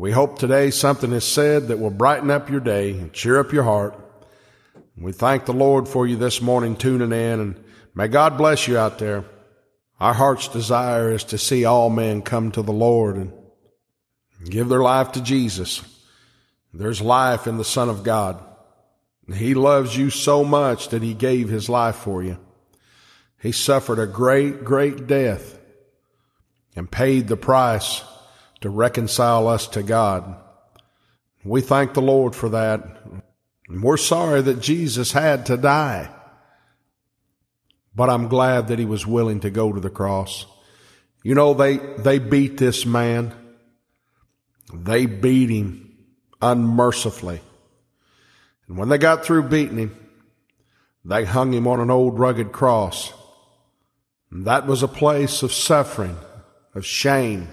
We hope today something is said that will brighten up your day and cheer up your heart. We thank the Lord for you this morning tuning in and may God bless you out there. Our heart's desire is to see all men come to the Lord and give their life to Jesus. There's life in the Son of God. He loves you so much that he gave his life for you. He suffered a great, great death and paid the price to reconcile us to God. We thank the Lord for that. We're sorry that Jesus had to die. But I'm glad that he was willing to go to the cross. You know, they, they beat this man. They beat him unmercifully. And when they got through beating him, they hung him on an old rugged cross. And that was a place of suffering, of shame.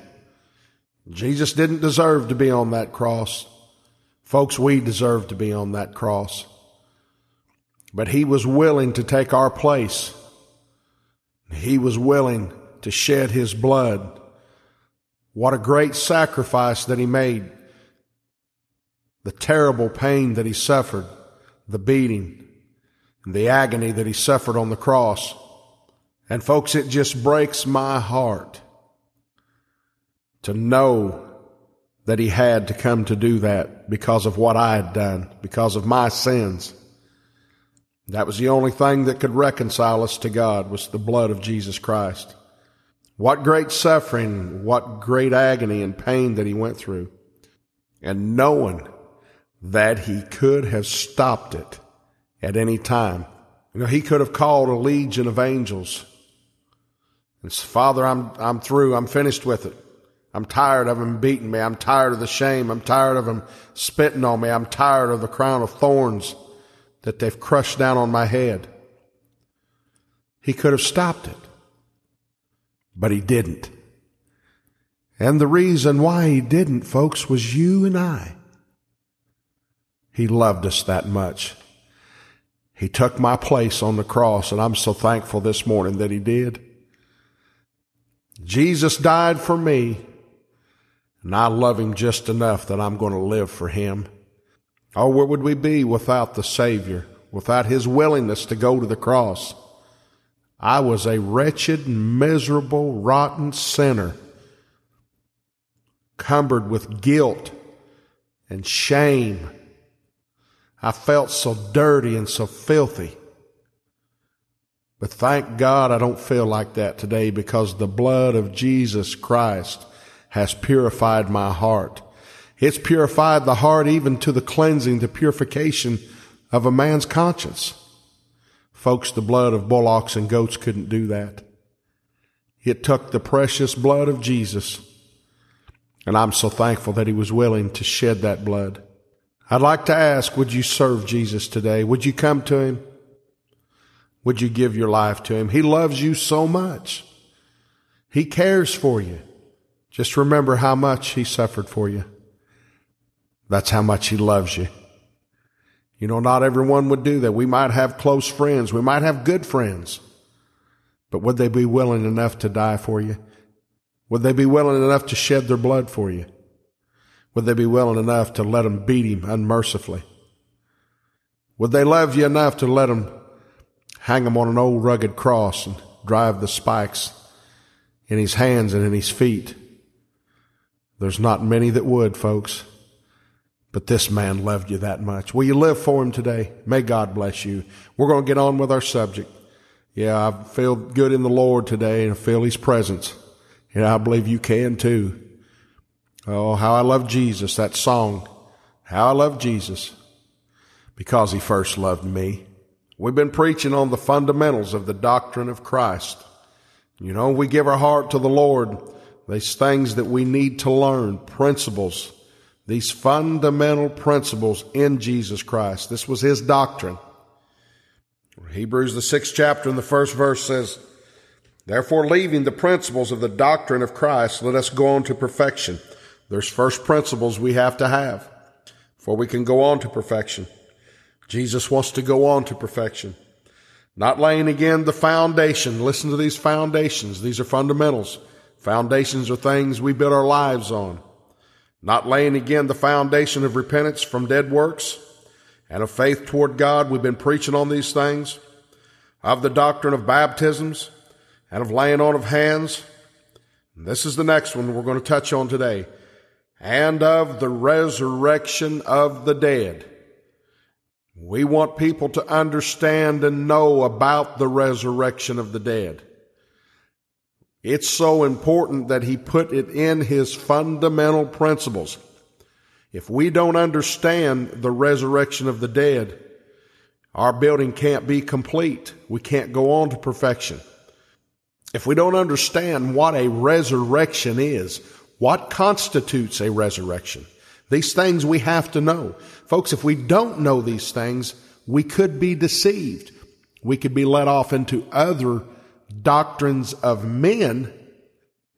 Jesus didn't deserve to be on that cross. Folks, we deserve to be on that cross. But he was willing to take our place. He was willing to shed his blood. What a great sacrifice that he made. The terrible pain that he suffered, the beating, the agony that he suffered on the cross. And folks, it just breaks my heart to know that he had to come to do that because of what I had done, because of my sins. That was the only thing that could reconcile us to God was the blood of Jesus Christ. What great suffering, what great agony and pain that he went through. And knowing that he could have stopped it at any time. You know, he could have called a legion of angels and said, Father, I'm, I'm through. I'm finished with it. I'm tired of him beating me. I'm tired of the shame. I'm tired of him spitting on me. I'm tired of the crown of thorns that they've crushed down on my head. He could have stopped it, but he didn't. And the reason why he didn't, folks, was you and I. He loved us that much. He took my place on the cross, and I'm so thankful this morning that he did. Jesus died for me and I love him just enough that I'm going to live for him. Oh, where would we be without the Savior, without his willingness to go to the cross? I was a wretched, miserable, rotten sinner, cumbered with guilt and shame. I felt so dirty and so filthy. But thank God I don't feel like that today because the blood of Jesus Christ has purified my heart. It's purified the heart even to the cleansing, the purification of a man's conscience. Folks, the blood of bullocks and goats couldn't do that. It took the precious blood of Jesus. And I'm so thankful that he was willing to shed that blood. I'd like to ask, would you serve Jesus today? Would you come to him? Would you give your life to him? He loves you so much. He cares for you. Just remember how much He suffered for you. That's how much He loves you. You know, not everyone would do that. We might have close friends. We might have good friends. But would they be willing enough to die for you? Would they be willing enough to shed their blood for you? Would they be willing enough to let him beat him unmercifully? Would they love you enough to let him hang him on an old rugged cross and drive the spikes in his hands and in his feet? There's not many that would, folks. But this man loved you that much. Will you live for him today? May God bless you. We're going to get on with our subject. Yeah, I feel good in the Lord today and I feel his presence. And I believe you can too. Oh, how I love Jesus, that song. How I love Jesus because he first loved me. We've been preaching on the fundamentals of the doctrine of Christ. You know, we give our heart to the Lord these things that we need to learn, principles, these fundamental principles in Jesus Christ. This was his doctrine. Hebrews, the sixth chapter, and the first verse says, Therefore, leaving the principles of the doctrine of Christ, let us go on to perfection. There's first principles we have to have before we can go on to perfection. Jesus wants to go on to perfection. Not laying again the foundation. Listen to these foundations. These are fundamentals. Foundations are things we build our lives on. not laying again the foundation of repentance from dead works and of faith toward God. We've been preaching on these things, of the doctrine of baptisms and of laying on of hands. This is the next one we're going to touch on today. And of the resurrection of the dead. We want people to understand and know about the resurrection of the dead. It's so important that he put it in his fundamental principles. If we don't understand the resurrection of the dead, our building can't be complete. We can't go on to perfection. If we don't understand what a resurrection is, what constitutes a resurrection, these things we have to know. Folks, if we don't know these things, we could be deceived. We could be led off into other doctrines of men,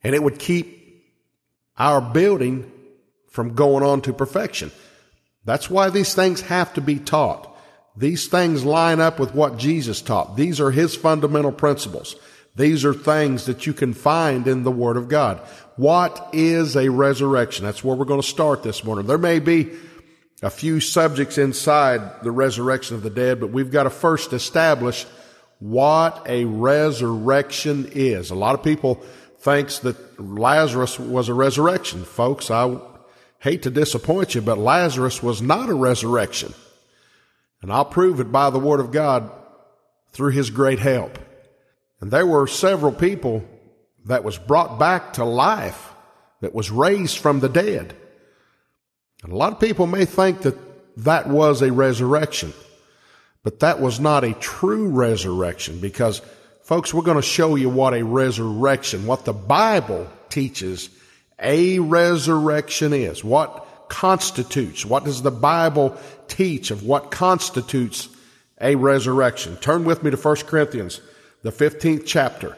and it would keep our building from going on to perfection. That's why these things have to be taught. These things line up with what Jesus taught. These are his fundamental principles. These are things that you can find in the Word of God. What is a resurrection? That's where we're going to start this morning. There may be a few subjects inside the resurrection of the dead, but we've got to first establish what a resurrection is. A lot of people thinks that Lazarus was a resurrection. Folks, I hate to disappoint you, but Lazarus was not a resurrection. And I'll prove it by the word of God through his great help. And there were several people that was brought back to life, that was raised from the dead. And a lot of people may think that that was a resurrection, but that was not a true resurrection because, folks, we're going to show you what a resurrection, what the Bible teaches a resurrection is. What constitutes, what does the Bible teach of what constitutes a resurrection? Turn with me to 1 Corinthians the 15th chapter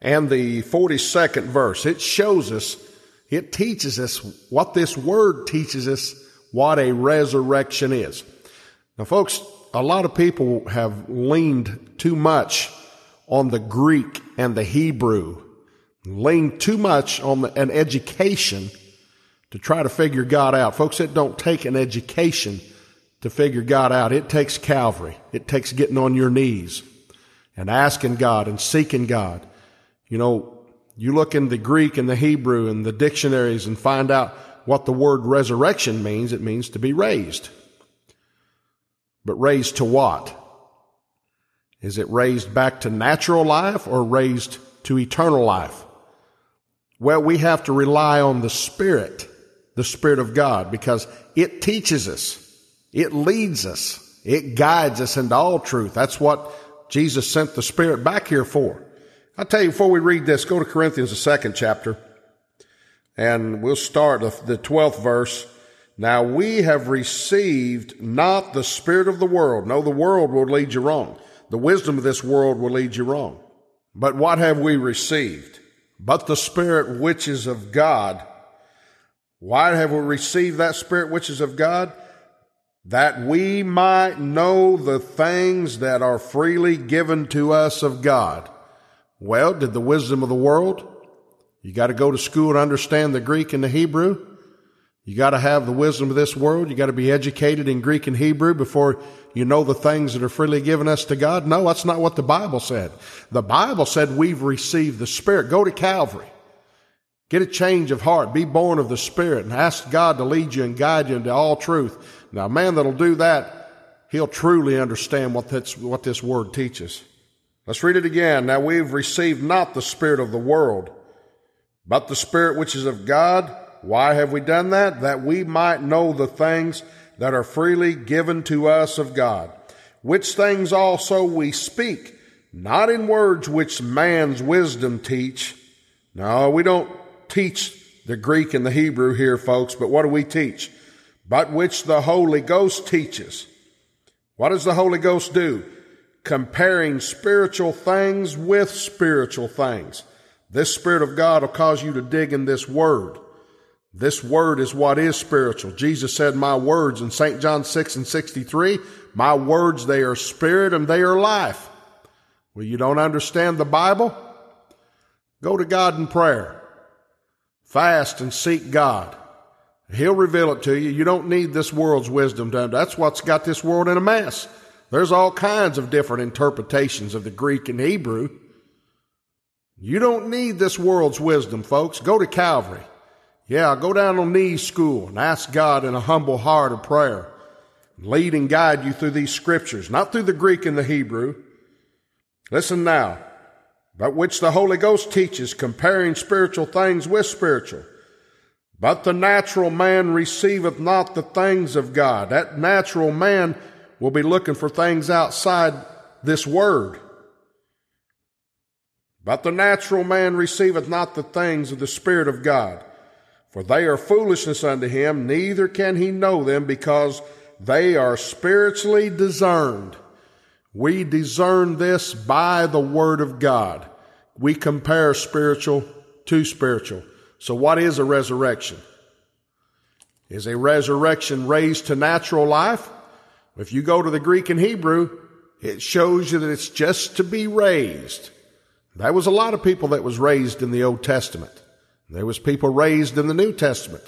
and the 42nd verse. It shows us, it teaches us what this word teaches us, what a resurrection is. Now, folks, a lot of people have leaned too much on the Greek and the Hebrew, leaned too much on the, an education to try to figure God out. Folks, it don't take an education to figure God out. It takes Calvary. It takes getting on your knees and asking God and seeking God. You know, you look in the Greek and the Hebrew and the dictionaries and find out what the word resurrection means. It means to be raised. But raised to what? Is it raised back to natural life or raised to eternal life? Well, we have to rely on the Spirit, the Spirit of God, because it teaches us. It leads us. It guides us into all truth. That's what Jesus sent the Spirit back here for. I'll tell you before we read this, go to Corinthians, the second chapter, and we'll start the 12th verse. Now we have received not the Spirit of the world. No, the world will lead you wrong. The wisdom of this world will lead you wrong. But what have we received? But the Spirit which is of God. Why have we received that Spirit which is of God? that we might know the things that are freely given to us of God. Well, did the wisdom of the world? You got to go to school to understand the Greek and the Hebrew. You got to have the wisdom of this world. You got to be educated in Greek and Hebrew before you know the things that are freely given us to God. No, that's not what the Bible said. The Bible said we've received the Spirit. Go to Calvary. Get a change of heart. Be born of the Spirit and ask God to lead you and guide you into all truth. Now, a man that'll do that, he'll truly understand what, that's, what this word teaches. Let's read it again. Now we've received not the Spirit of the world, but the Spirit which is of God. Why have we done that? That we might know the things that are freely given to us of God, which things also we speak, not in words which man's wisdom teach. No, we don't teach the Greek and the Hebrew here, folks, but what do we teach? but which the Holy Ghost teaches. What does the Holy Ghost do? Comparing spiritual things with spiritual things. This Spirit of God will cause you to dig in this Word. This Word is what is spiritual. Jesus said, My words in St. John 6 and 63, my words, they are spirit and they are life. Well, you don't understand the Bible? Go to God in prayer. Fast and seek God He'll reveal it to you. You don't need this world's wisdom to. That's what's got this world in a mess. There's all kinds of different interpretations of the Greek and Hebrew. You don't need this world's wisdom, folks. Go to Calvary. Yeah, go down on knees school and ask God in a humble heart of prayer. Lead and guide you through these scriptures, not through the Greek and the Hebrew. Listen now, but which the Holy Ghost teaches, comparing spiritual things with spiritual. But the natural man receiveth not the things of God. That natural man will be looking for things outside this word. But the natural man receiveth not the things of the Spirit of God, for they are foolishness unto him, neither can he know them because they are spiritually discerned. We discern this by the Word of God. We compare spiritual to spiritual. So what is a resurrection? Is a resurrection raised to natural life? If you go to the Greek and Hebrew, it shows you that it's just to be raised. There was a lot of people that was raised in the Old Testament. There was people raised in the New Testament.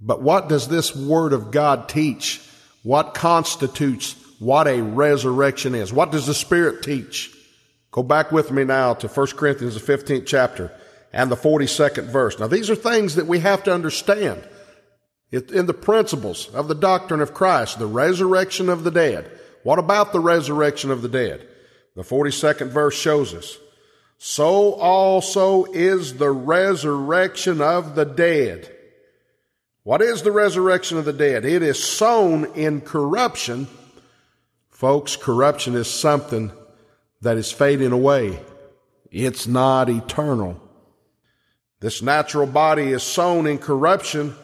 But what does this Word of God teach? What constitutes what a resurrection is? What does the Spirit teach? Go back with me now to 1 Corinthians, the 15th chapter and the 42nd verse. Now, these are things that we have to understand in the principles of the doctrine of Christ, the resurrection of the dead. What about the resurrection of the dead? The 42nd verse shows us. So also is the resurrection of the dead. What is the resurrection of the dead? It is sown in corruption. Folks, corruption is something that is fading away. It's not eternal. This natural body is sown in corruption,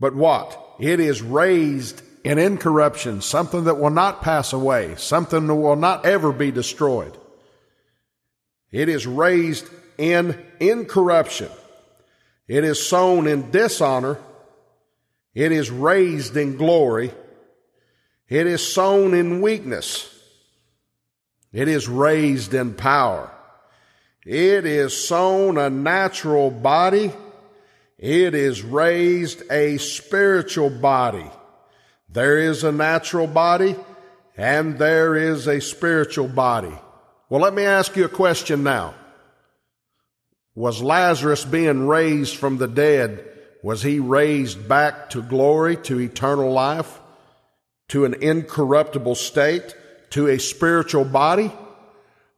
but what? It is raised in incorruption, something that will not pass away, something that will not ever be destroyed. It is raised in incorruption. It is sown in dishonor. It is raised in glory. It is sown in weakness. It is raised in power. It is sown a natural body. It is raised a spiritual body. There is a natural body and there is a spiritual body. Well, let me ask you a question now. Was Lazarus being raised from the dead? Was he raised back to glory, to eternal life, to an incorruptible state? to a spiritual body?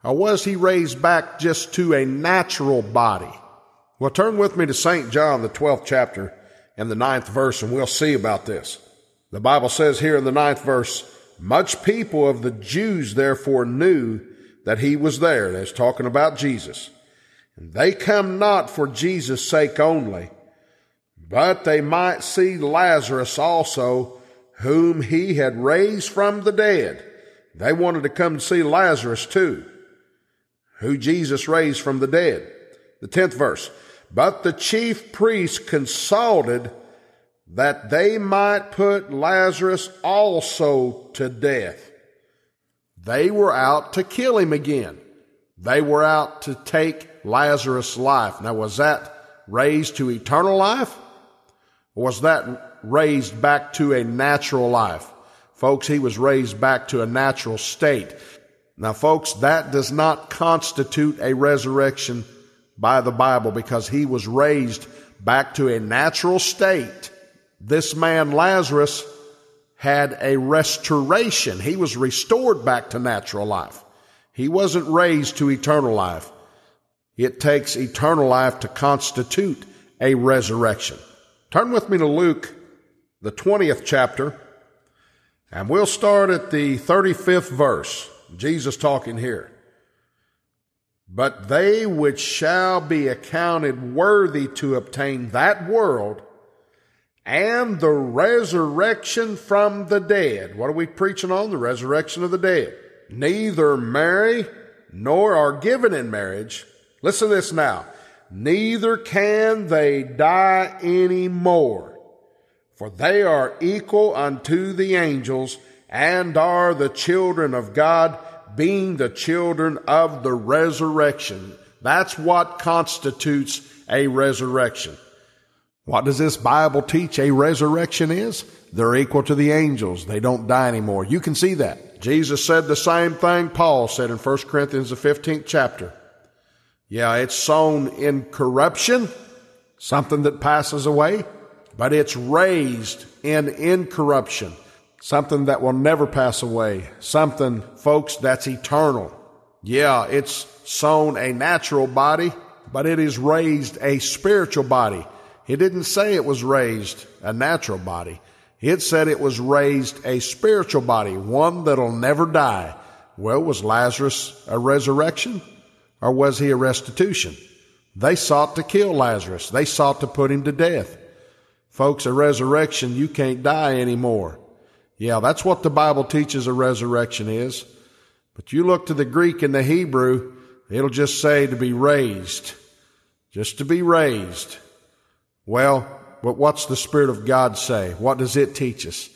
Or was he raised back just to a natural body? Well, turn with me to St. John, the 12th chapter and the ninth verse, and we'll see about this. The Bible says here in the ninth verse, much people of the Jews therefore knew that he was there. That's talking about Jesus. And they come not for Jesus' sake only, but they might see Lazarus also, whom he had raised from the dead. They wanted to come to see Lazarus too, who Jesus raised from the dead. The 10th verse. But the chief priests consulted that they might put Lazarus also to death. They were out to kill him again. They were out to take Lazarus' life. Now, was that raised to eternal life? Or was that raised back to a natural life? Folks, he was raised back to a natural state. Now, folks, that does not constitute a resurrection by the Bible because he was raised back to a natural state. This man, Lazarus, had a restoration. He was restored back to natural life. He wasn't raised to eternal life. It takes eternal life to constitute a resurrection. Turn with me to Luke, the 20th chapter. And we'll start at the 35th verse. Jesus talking here. But they which shall be accounted worthy to obtain that world and the resurrection from the dead. What are we preaching on? The resurrection of the dead. Neither marry nor are given in marriage. Listen to this now. Neither can they die any more for they are equal unto the angels and are the children of God, being the children of the resurrection. That's what constitutes a resurrection. What does this Bible teach a resurrection is? They're equal to the angels. They don't die anymore. You can see that. Jesus said the same thing Paul said in 1 Corinthians, the 15th chapter. Yeah, it's sown in corruption, something that passes away, but it's raised in incorruption, something that will never pass away, something, folks, that's eternal. Yeah, it's sown a natural body, but it is raised a spiritual body. It didn't say it was raised a natural body. It said it was raised a spiritual body, one that'll never die. Well, was Lazarus a resurrection or was he a restitution? They sought to kill Lazarus. They sought to put him to death. Folks, a resurrection, you can't die anymore. Yeah, that's what the Bible teaches a resurrection is. But you look to the Greek and the Hebrew, it'll just say to be raised. Just to be raised. Well, but what's the Spirit of God say? What does it teach us?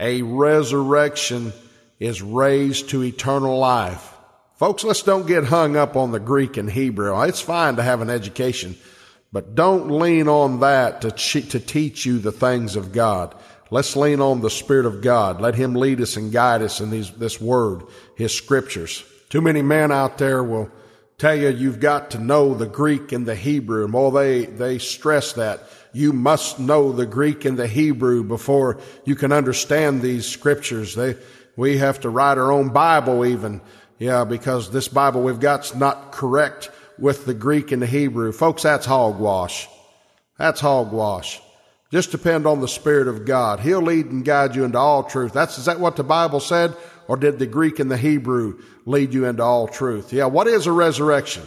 A resurrection is raised to eternal life. Folks, let's don't get hung up on the Greek and Hebrew. It's fine to have an education, but don't lean on that to, to teach you the things of God. Let's lean on the Spirit of God. Let Him lead us and guide us in these, this Word, His Scriptures. Too many men out there will tell you you've got to know the Greek and the Hebrew. And well, they, they stress that. You must know the Greek and the Hebrew before you can understand these Scriptures. They, we have to write our own Bible even yeah, because this Bible we've got's not correct with the Greek and the Hebrew. Folks, that's hogwash. That's hogwash. Just depend on the Spirit of God. He'll lead and guide you into all truth. That's, is that what the Bible said? Or did the Greek and the Hebrew lead you into all truth? Yeah, what is a resurrection?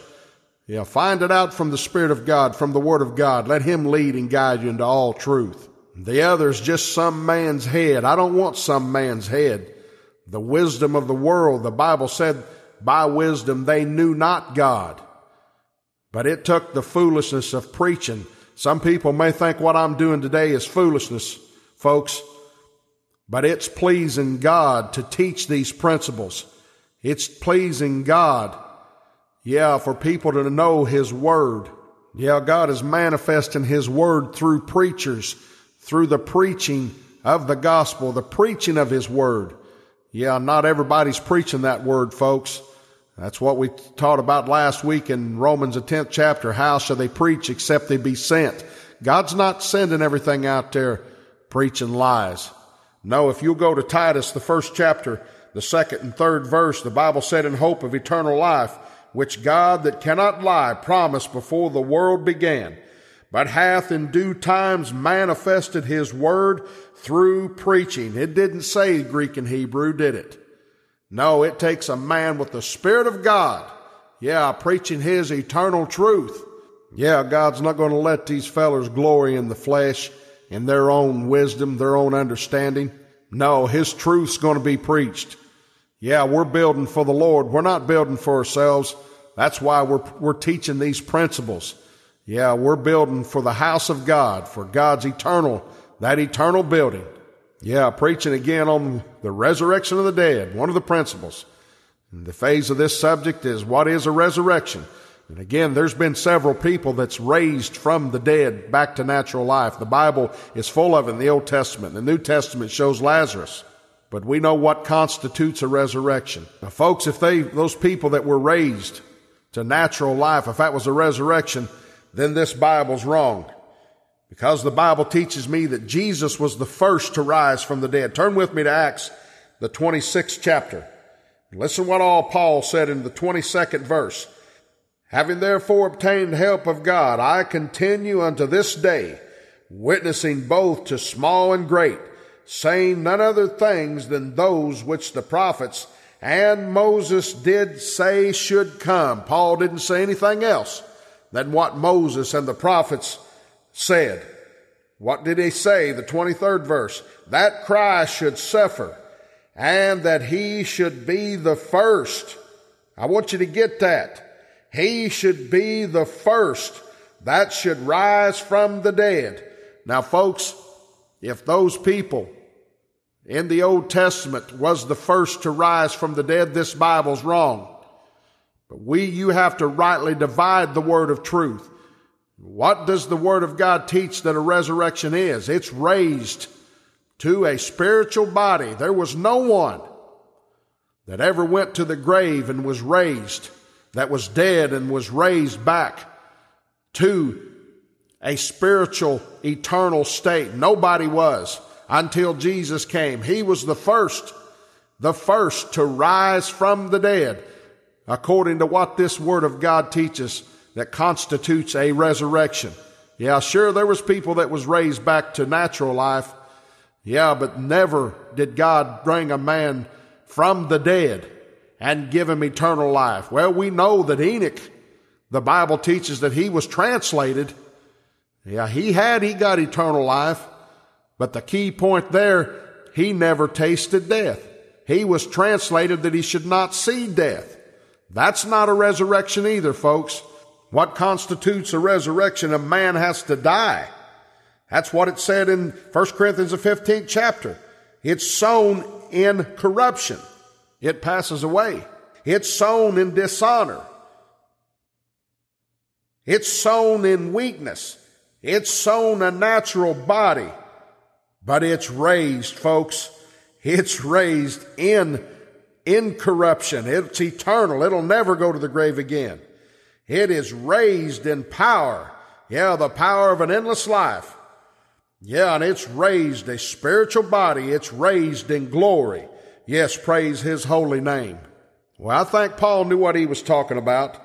Yeah, find it out from the Spirit of God, from the Word of God. Let Him lead and guide you into all truth. The other's just some man's head. I don't want some man's head the wisdom of the world. The Bible said, by wisdom they knew not God. But it took the foolishness of preaching. Some people may think what I'm doing today is foolishness, folks, but it's pleasing God to teach these principles. It's pleasing God, yeah, for people to know His Word. Yeah, God is manifesting His Word through preachers, through the preaching of the gospel, the preaching of His Word. Yeah, not everybody's preaching that word, folks. That's what we taught about last week in Romans, the 10th chapter. How shall they preach except they be sent? God's not sending everything out there preaching lies. No, if you'll go to Titus, the first chapter, the second and third verse, the Bible said in hope of eternal life, which God that cannot lie promised before the world began, but hath in due times manifested his word through preaching. It didn't say Greek and Hebrew, did it? No, it takes a man with the Spirit of God. Yeah, preaching His eternal truth. Yeah, God's not going to let these fellers glory in the flesh, in their own wisdom, their own understanding. No, His truth's going to be preached. Yeah, we're building for the Lord. We're not building for ourselves. That's why we're, we're teaching these principles. Yeah, we're building for the house of God, for God's eternal that eternal building. Yeah, preaching again on the resurrection of the dead, one of the principles. And the phase of this subject is what is a resurrection? And again, there's been several people that's raised from the dead back to natural life. The Bible is full of it in the Old Testament. The New Testament shows Lazarus. But we know what constitutes a resurrection. Now, folks, if they, those people that were raised to natural life, if that was a resurrection, then this Bible's wrong. Because the Bible teaches me that Jesus was the first to rise from the dead. Turn with me to Acts, the 26th chapter. Listen what all Paul said in the 22nd verse. Having therefore obtained help of God, I continue unto this day, witnessing both to small and great, saying none other things than those which the prophets and Moses did say should come. Paul didn't say anything else than what Moses and the prophets said. What did he say? The 23rd verse. That Christ should suffer and that he should be the first. I want you to get that. He should be the first that should rise from the dead. Now, folks, if those people in the Old Testament was the first to rise from the dead, this Bible's wrong. But we, you have to rightly divide the word of truth. What does the Word of God teach that a resurrection is? It's raised to a spiritual body. There was no one that ever went to the grave and was raised, that was dead and was raised back to a spiritual, eternal state. Nobody was until Jesus came. He was the first, the first to rise from the dead, according to what this Word of God teaches that constitutes a resurrection. Yeah, sure, there was people that was raised back to natural life. Yeah, but never did God bring a man from the dead and give him eternal life. Well, we know that Enoch, the Bible teaches that he was translated. Yeah, he had, he got eternal life. But the key point there, he never tasted death. He was translated that he should not see death. That's not a resurrection either, folks. What constitutes a resurrection? A man has to die. That's what it said in 1 Corinthians, the 15th chapter. It's sown in corruption. It passes away. It's sown in dishonor. It's sown in weakness. It's sown a natural body, but it's raised, folks. It's raised in incorruption. It's eternal. It'll never go to the grave again. It is raised in power. Yeah, the power of an endless life. Yeah, and it's raised a spiritual body. It's raised in glory. Yes, praise his holy name. Well, I think Paul knew what he was talking about.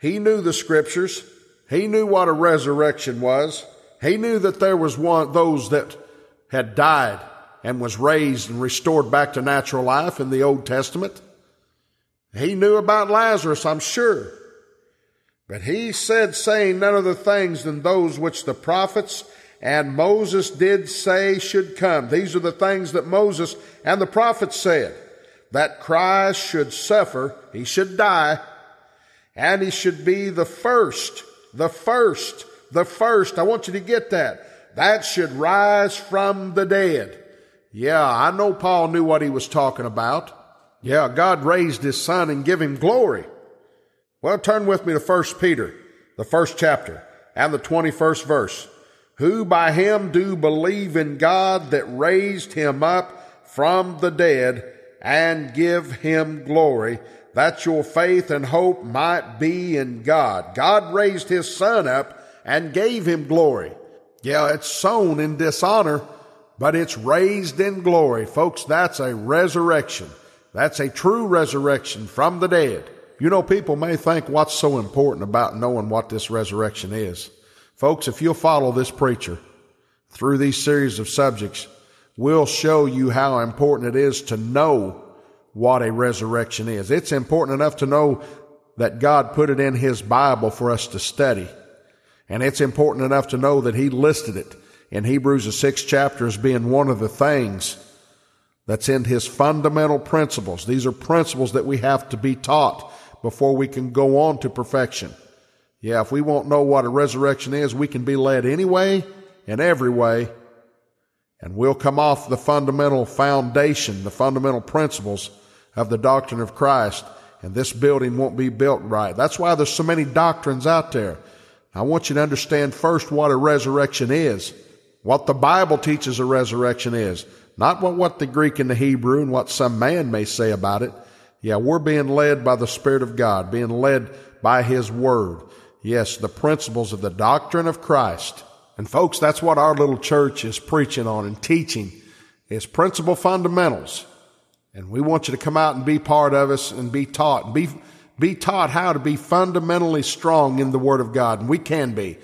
He knew the scriptures. He knew what a resurrection was. He knew that there was one, those that had died and was raised and restored back to natural life in the Old Testament. He knew about Lazarus, I'm sure. But he said, saying none other things than those which the prophets and Moses did say should come. These are the things that Moses and the prophets said. That Christ should suffer, he should die, and he should be the first, the first, the first. I want you to get that. That should rise from the dead. Yeah, I know Paul knew what he was talking about. Yeah, God raised his son and give him glory. Well, turn with me to 1 Peter, the first chapter and the 21st verse. Who by him do believe in God that raised him up from the dead and give him glory, that your faith and hope might be in God. God raised his son up and gave him glory. Yeah, it's sown in dishonor, but it's raised in glory. Folks, that's a resurrection. That's a true resurrection from the dead. You know, people may think what's so important about knowing what this resurrection is. Folks, if you'll follow this preacher through these series of subjects, we'll show you how important it is to know what a resurrection is. It's important enough to know that God put it in His Bible for us to study. And it's important enough to know that He listed it in Hebrews, the sixth chapter, as being one of the things that's in His fundamental principles. These are principles that we have to be taught before we can go on to perfection. Yeah, if we won't know what a resurrection is, we can be led anyway and every way, and we'll come off the fundamental foundation, the fundamental principles of the doctrine of Christ, and this building won't be built right. That's why there's so many doctrines out there. I want you to understand first what a resurrection is, what the Bible teaches a resurrection is, not what, what the Greek and the Hebrew and what some man may say about it. Yeah, we're being led by the Spirit of God, being led by His Word. Yes, the principles of the doctrine of Christ. And folks, that's what our little church is preaching on and teaching is principle fundamentals. And we want you to come out and be part of us and be taught and be, be taught how to be fundamentally strong in the Word of God. And we can be.